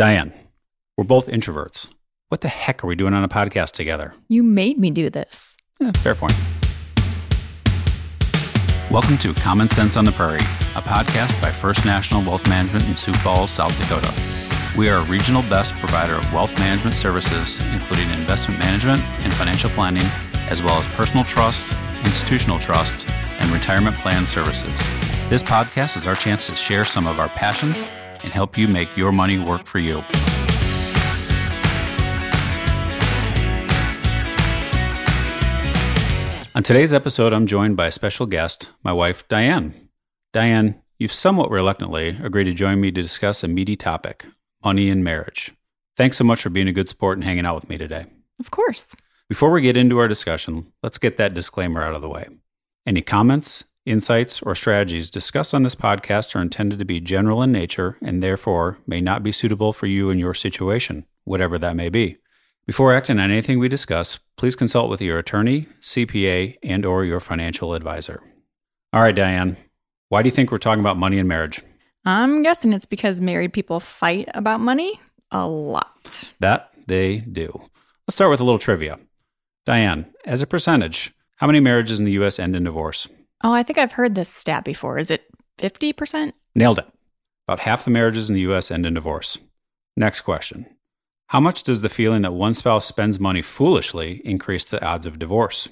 Diane, we're both introverts. What the heck are we doing on a podcast together? You made me do this. Eh, fair point. Welcome to Common Sense on the Prairie, a podcast by First National Wealth Management in Sioux Falls, South Dakota. We are a regional best provider of wealth management services, including investment management and financial planning, as well as personal trust, institutional trust, and retirement plan services. This podcast is our chance to share some of our passions and help you make your money work for you. On today's episode, I'm joined by a special guest, my wife, Diane. Diane, you've somewhat reluctantly agreed to join me to discuss a meaty topic money and marriage. Thanks so much for being a good sport and hanging out with me today. Of course. Before we get into our discussion, let's get that disclaimer out of the way. Any comments, insights, or strategies discussed on this podcast are intended to be general in nature and therefore may not be suitable for you and your situation, whatever that may be. Before acting on anything we discuss, please consult with your attorney, CPA, and or your financial advisor. All right, Diane, why do you think we're talking about money and marriage? I'm guessing it's because married people fight about money a lot. That they do. Let's start with a little trivia. Diane, as a percentage, how many marriages in the US end in divorce? Oh, I think I've heard this stat before. Is it 50%? Nailed it. About half the marriages in the US end in divorce. Next question. How much does the feeling that one spouse spends money foolishly increase the odds of divorce?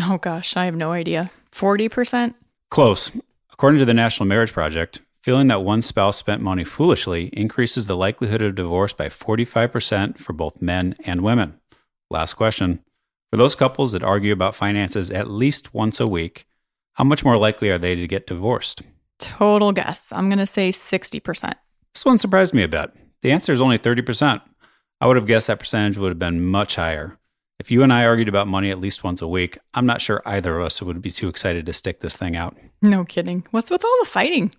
Oh gosh, I have no idea. 40%? Close. According to the National Marriage Project, feeling that one spouse spent money foolishly increases the likelihood of divorce by 45% for both men and women. Last question. For those couples that argue about finances at least once a week, how much more likely are they to get divorced? Total guess. I'm going to say 60%. This one surprised me a bit. The answer is only 30%. I would have guessed that percentage would have been much higher. If you and I argued about money at least once a week, I'm not sure either of us would be too excited to stick this thing out. No kidding. What's with all the fighting?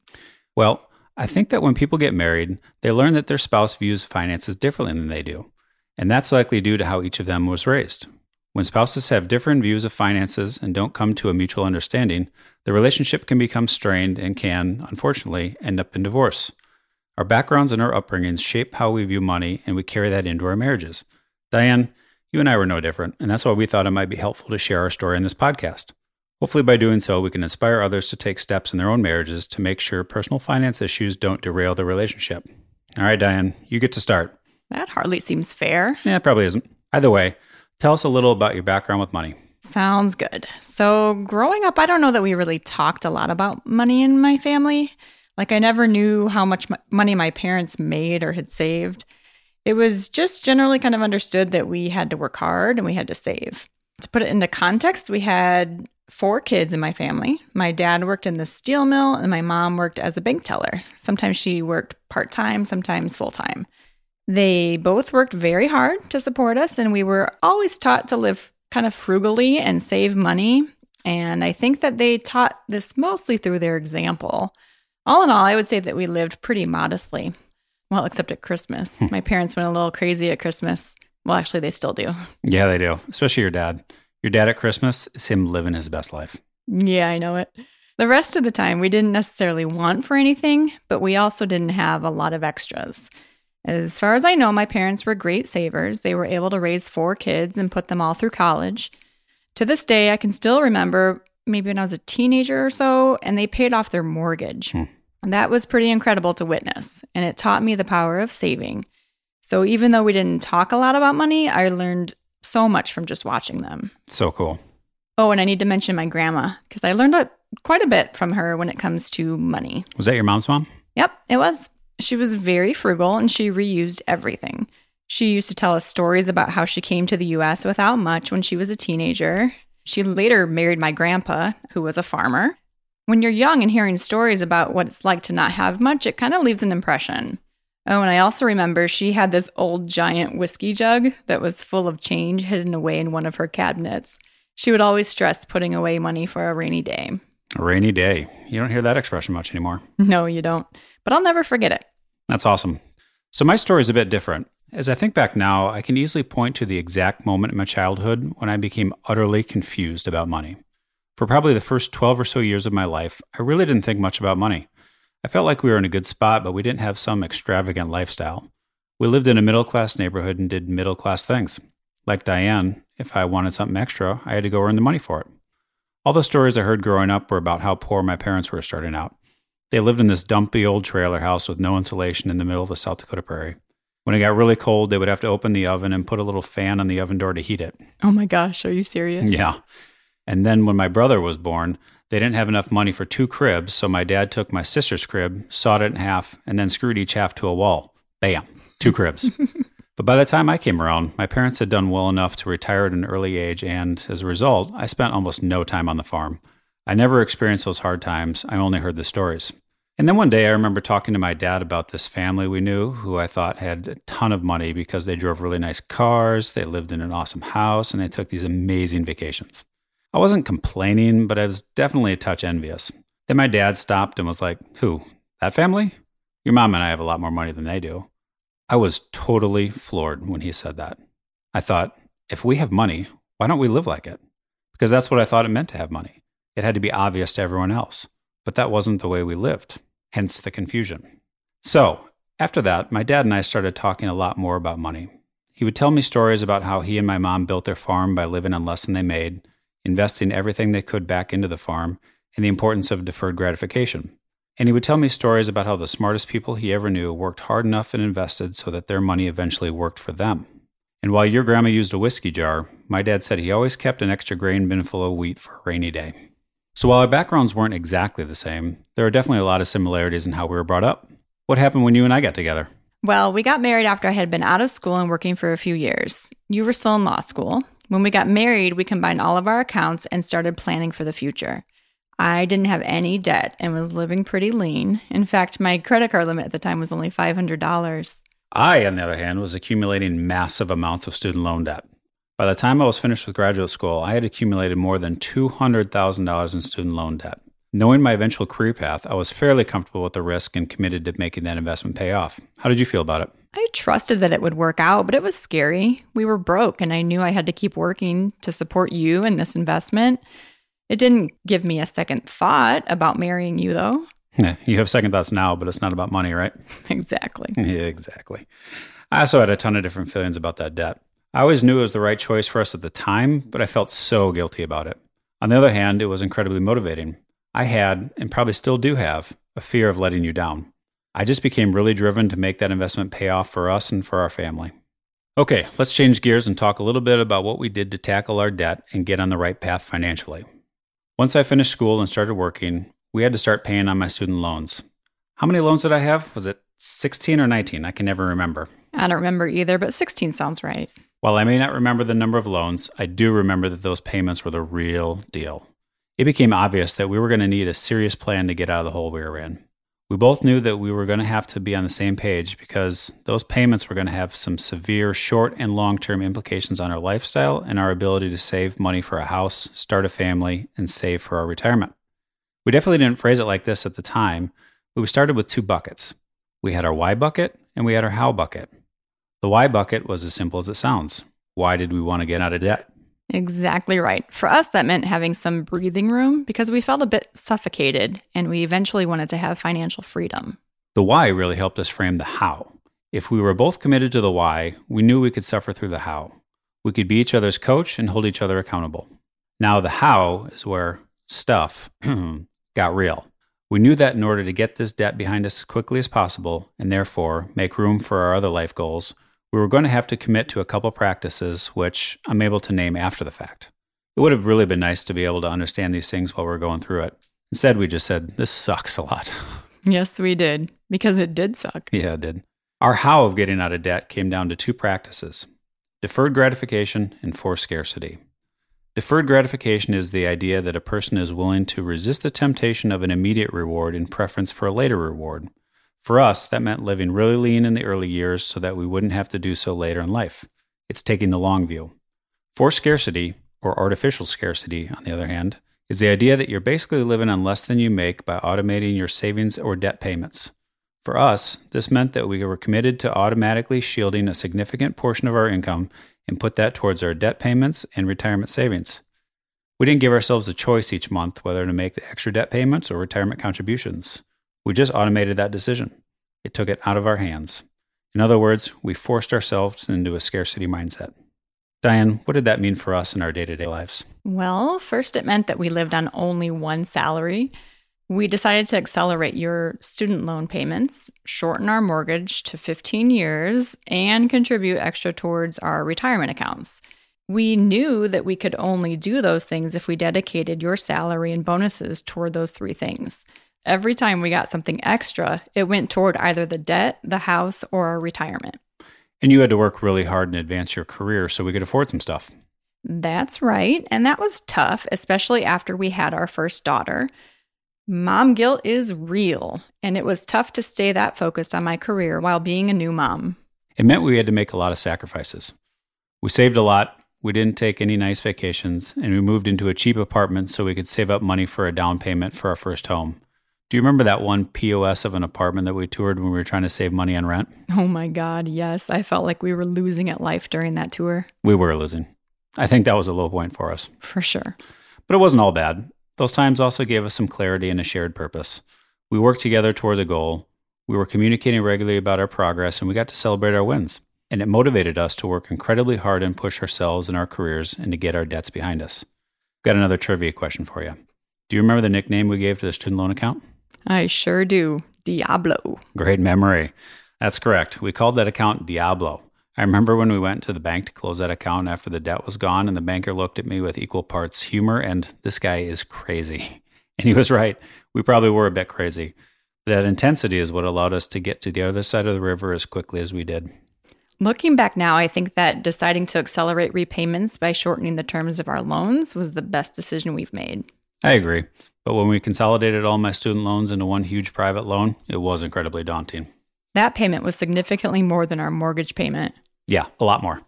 Well, I think that when people get married, they learn that their spouse views finances differently than they do. And that's likely due to how each of them was raised. When spouses have different views of finances and don't come to a mutual understanding, the relationship can become strained and can, unfortunately, end up in divorce. Our backgrounds and our upbringings shape how we view money, and we carry that into our marriages. Diane, you and I were no different, and that's why we thought it might be helpful to share our story in this podcast. Hopefully, by doing so, we can inspire others to take steps in their own marriages to make sure personal finance issues don't derail the relationship. All right, Diane, you get to start. That hardly seems fair. Yeah, it probably isn't. Either way, tell us a little about your background with money. Sounds good. So, growing up, I don't know that we really talked a lot about money in my family. Like, I never knew how much money my parents made or had saved. It was just generally kind of understood that we had to work hard and we had to save. To put it into context, we had four kids in my family. My dad worked in the steel mill and my mom worked as a bank teller. Sometimes she worked part time, sometimes full time. They both worked very hard to support us, and we were always taught to live kind of frugally and save money. And I think that they taught this mostly through their example. All in all, I would say that we lived pretty modestly. Well, except at Christmas. Hmm. My parents went a little crazy at Christmas. Well, actually, they still do. Yeah, they do, especially your dad. Your dad at Christmas is him living his best life. Yeah, I know it. The rest of the time, we didn't necessarily want for anything, but we also didn't have a lot of extras. As far as I know, my parents were great savers. They were able to raise four kids and put them all through college. To this day, I can still remember maybe when I was a teenager or so, and they paid off their mortgage. Hmm. That was pretty incredible to witness, and it taught me the power of saving. So even though we didn't talk a lot about money, I learned so much from just watching them. So cool. Oh, and I need to mention my grandma because I learned a, quite a bit from her when it comes to money. Was that your mom's mom? Yep, it was. She was very frugal and she reused everything. She used to tell us stories about how she came to the US without much when she was a teenager. She later married my grandpa, who was a farmer. When you're young and hearing stories about what it's like to not have much, it kind of leaves an impression. Oh, and I also remember she had this old giant whiskey jug that was full of change hidden away in one of her cabinets. She would always stress putting away money for a rainy day. A rainy day. You don't hear that expression much anymore. No, you don't. But I'll never forget it. That's awesome. So, my story is a bit different. As I think back now, I can easily point to the exact moment in my childhood when I became utterly confused about money. For probably the first 12 or so years of my life, I really didn't think much about money. I felt like we were in a good spot, but we didn't have some extravagant lifestyle. We lived in a middle class neighborhood and did middle class things. Like Diane, if I wanted something extra, I had to go earn the money for it. All the stories I heard growing up were about how poor my parents were starting out. They lived in this dumpy old trailer house with no insulation in the middle of the South Dakota prairie. When it got really cold, they would have to open the oven and put a little fan on the oven door to heat it. Oh my gosh, are you serious? Yeah. And then when my brother was born, they didn't have enough money for two cribs, so my dad took my sister's crib, sawed it in half, and then screwed each half to a wall. Bam, two cribs. but by the time I came around, my parents had done well enough to retire at an early age, and as a result, I spent almost no time on the farm. I never experienced those hard times, I only heard the stories. And then one day I remember talking to my dad about this family we knew who I thought had a ton of money because they drove really nice cars, they lived in an awesome house, and they took these amazing vacations. I wasn't complaining, but I was definitely a touch envious. Then my dad stopped and was like, Who? That family? Your mom and I have a lot more money than they do. I was totally floored when he said that. I thought, if we have money, why don't we live like it? Because that's what I thought it meant to have money. It had to be obvious to everyone else. But that wasn't the way we lived, hence the confusion. So, after that, my dad and I started talking a lot more about money. He would tell me stories about how he and my mom built their farm by living on less than they made, investing everything they could back into the farm, and the importance of deferred gratification. And he would tell me stories about how the smartest people he ever knew worked hard enough and invested so that their money eventually worked for them. And while your grandma used a whiskey jar, my dad said he always kept an extra grain bin full of wheat for a rainy day. So while our backgrounds weren't exactly the same, there are definitely a lot of similarities in how we were brought up. What happened when you and I got together? Well, we got married after I had been out of school and working for a few years. You were still in law school. When we got married, we combined all of our accounts and started planning for the future. I didn't have any debt and was living pretty lean. In fact, my credit card limit at the time was only $500. I, on the other hand, was accumulating massive amounts of student loan debt. By the time I was finished with graduate school, I had accumulated more than $200,000 in student loan debt. Knowing my eventual career path, I was fairly comfortable with the risk and committed to making that investment pay off. How did you feel about it? I trusted that it would work out, but it was scary. We were broke, and I knew I had to keep working to support you and this investment. It didn't give me a second thought about marrying you, though. Yeah, you have second thoughts now, but it's not about money, right? exactly. Yeah, exactly. I also had a ton of different feelings about that debt. I always knew it was the right choice for us at the time, but I felt so guilty about it. On the other hand, it was incredibly motivating. I had, and probably still do have, a fear of letting you down. I just became really driven to make that investment pay off for us and for our family. Okay, let's change gears and talk a little bit about what we did to tackle our debt and get on the right path financially. Once I finished school and started working, we had to start paying on my student loans. How many loans did I have? Was it 16 or 19? I can never remember. I don't remember either, but 16 sounds right. While I may not remember the number of loans, I do remember that those payments were the real deal. It became obvious that we were going to need a serious plan to get out of the hole we were in. We both knew that we were going to have to be on the same page because those payments were going to have some severe short and long term implications on our lifestyle and our ability to save money for a house, start a family, and save for our retirement. We definitely didn't phrase it like this at the time, we started with two buckets. We had our why bucket and we had our how bucket. The why bucket was as simple as it sounds. Why did we want to get out of debt? Exactly right. For us, that meant having some breathing room because we felt a bit suffocated and we eventually wanted to have financial freedom. The why really helped us frame the how. If we were both committed to the why, we knew we could suffer through the how. We could be each other's coach and hold each other accountable. Now, the how is where stuff got real. We knew that in order to get this debt behind us as quickly as possible and therefore make room for our other life goals, we were going to have to commit to a couple practices, which I'm able to name after the fact. It would have really been nice to be able to understand these things while we are going through it. Instead, we just said, This sucks a lot. Yes, we did, because it did suck. Yeah, it did. Our how of getting out of debt came down to two practices deferred gratification and forced scarcity. Deferred gratification is the idea that a person is willing to resist the temptation of an immediate reward in preference for a later reward. For us, that meant living really lean in the early years so that we wouldn't have to do so later in life. It's taking the long view. Forced scarcity, or artificial scarcity, on the other hand, is the idea that you're basically living on less than you make by automating your savings or debt payments. For us, this meant that we were committed to automatically shielding a significant portion of our income and put that towards our debt payments and retirement savings. We didn't give ourselves a choice each month whether to make the extra debt payments or retirement contributions. We just automated that decision. It took it out of our hands. In other words, we forced ourselves into a scarcity mindset. Diane, what did that mean for us in our day to day lives? Well, first, it meant that we lived on only one salary. We decided to accelerate your student loan payments, shorten our mortgage to 15 years, and contribute extra towards our retirement accounts. We knew that we could only do those things if we dedicated your salary and bonuses toward those three things. Every time we got something extra, it went toward either the debt, the house, or our retirement. And you had to work really hard and advance your career so we could afford some stuff. That's right. And that was tough, especially after we had our first daughter. Mom guilt is real, and it was tough to stay that focused on my career while being a new mom. It meant we had to make a lot of sacrifices. We saved a lot, we didn't take any nice vacations, and we moved into a cheap apartment so we could save up money for a down payment for our first home. Do you remember that one POS of an apartment that we toured when we were trying to save money on rent? Oh my God, yes. I felt like we were losing at life during that tour. We were losing. I think that was a low point for us. For sure. But it wasn't all bad. Those times also gave us some clarity and a shared purpose. We worked together toward the goal. We were communicating regularly about our progress, and we got to celebrate our wins. And it motivated us to work incredibly hard and push ourselves and our careers and to get our debts behind us. Got another trivia question for you. Do you remember the nickname we gave to the student loan account? I sure do. Diablo. Great memory. That's correct. We called that account Diablo. I remember when we went to the bank to close that account after the debt was gone, and the banker looked at me with equal parts humor and this guy is crazy. And he was right. We probably were a bit crazy. That intensity is what allowed us to get to the other side of the river as quickly as we did. Looking back now, I think that deciding to accelerate repayments by shortening the terms of our loans was the best decision we've made. I agree. But when we consolidated all my student loans into one huge private loan, it was incredibly daunting. That payment was significantly more than our mortgage payment. Yeah, a lot more.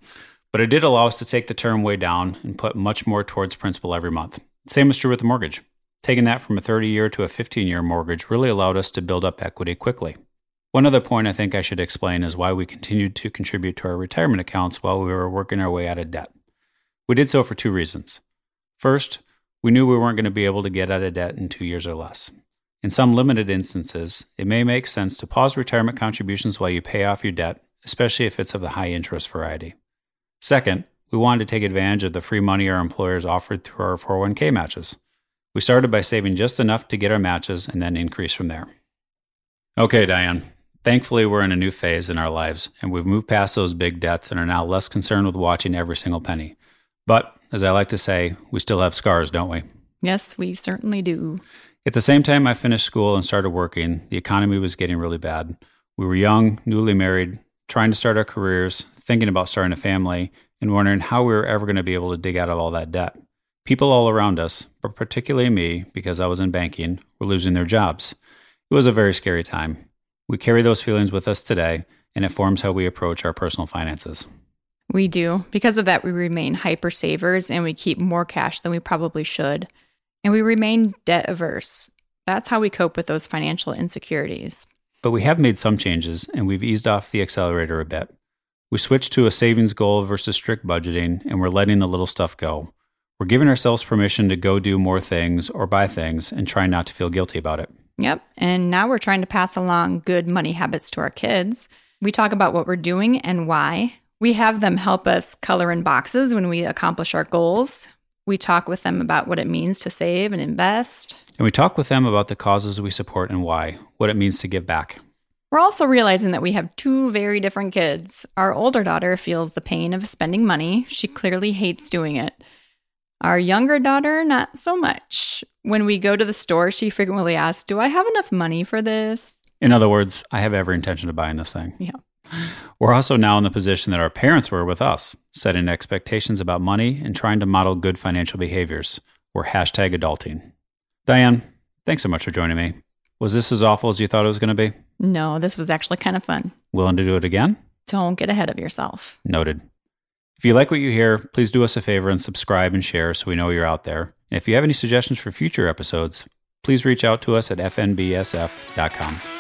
But it did allow us to take the term way down and put much more towards principal every month. Same was true with the mortgage. Taking that from a 30 year to a 15 year mortgage really allowed us to build up equity quickly. One other point I think I should explain is why we continued to contribute to our retirement accounts while we were working our way out of debt. We did so for two reasons. First, we knew we weren't going to be able to get out of debt in two years or less. In some limited instances, it may make sense to pause retirement contributions while you pay off your debt, especially if it's of the high interest variety. Second, we wanted to take advantage of the free money our employers offered through our 401k matches. We started by saving just enough to get our matches and then increase from there. Okay, Diane. Thankfully, we're in a new phase in our lives, and we've moved past those big debts and are now less concerned with watching every single penny. But, as I like to say, we still have scars, don't we? Yes, we certainly do. At the same time I finished school and started working, the economy was getting really bad. We were young, newly married, trying to start our careers, thinking about starting a family, and wondering how we were ever going to be able to dig out of all that debt. People all around us, but particularly me, because I was in banking, were losing their jobs. It was a very scary time. We carry those feelings with us today, and it forms how we approach our personal finances. We do. Because of that, we remain hyper savers and we keep more cash than we probably should. And we remain debt averse. That's how we cope with those financial insecurities. But we have made some changes and we've eased off the accelerator a bit. We switched to a savings goal versus strict budgeting and we're letting the little stuff go. We're giving ourselves permission to go do more things or buy things and try not to feel guilty about it. Yep. And now we're trying to pass along good money habits to our kids. We talk about what we're doing and why. We have them help us color in boxes when we accomplish our goals. We talk with them about what it means to save and invest. And we talk with them about the causes we support and why, what it means to give back. We're also realizing that we have two very different kids. Our older daughter feels the pain of spending money. She clearly hates doing it. Our younger daughter, not so much. When we go to the store, she frequently asks, Do I have enough money for this? In other words, I have every intention of buying this thing. Yeah. We're also now in the position that our parents were with us, setting expectations about money and trying to model good financial behaviors. We're hashtag adulting. Diane, thanks so much for joining me. Was this as awful as you thought it was going to be? No, this was actually kind of fun. Willing to do it again? Don't get ahead of yourself. Noted. If you like what you hear, please do us a favor and subscribe and share so we know you're out there. And if you have any suggestions for future episodes, please reach out to us at fnbsf.com.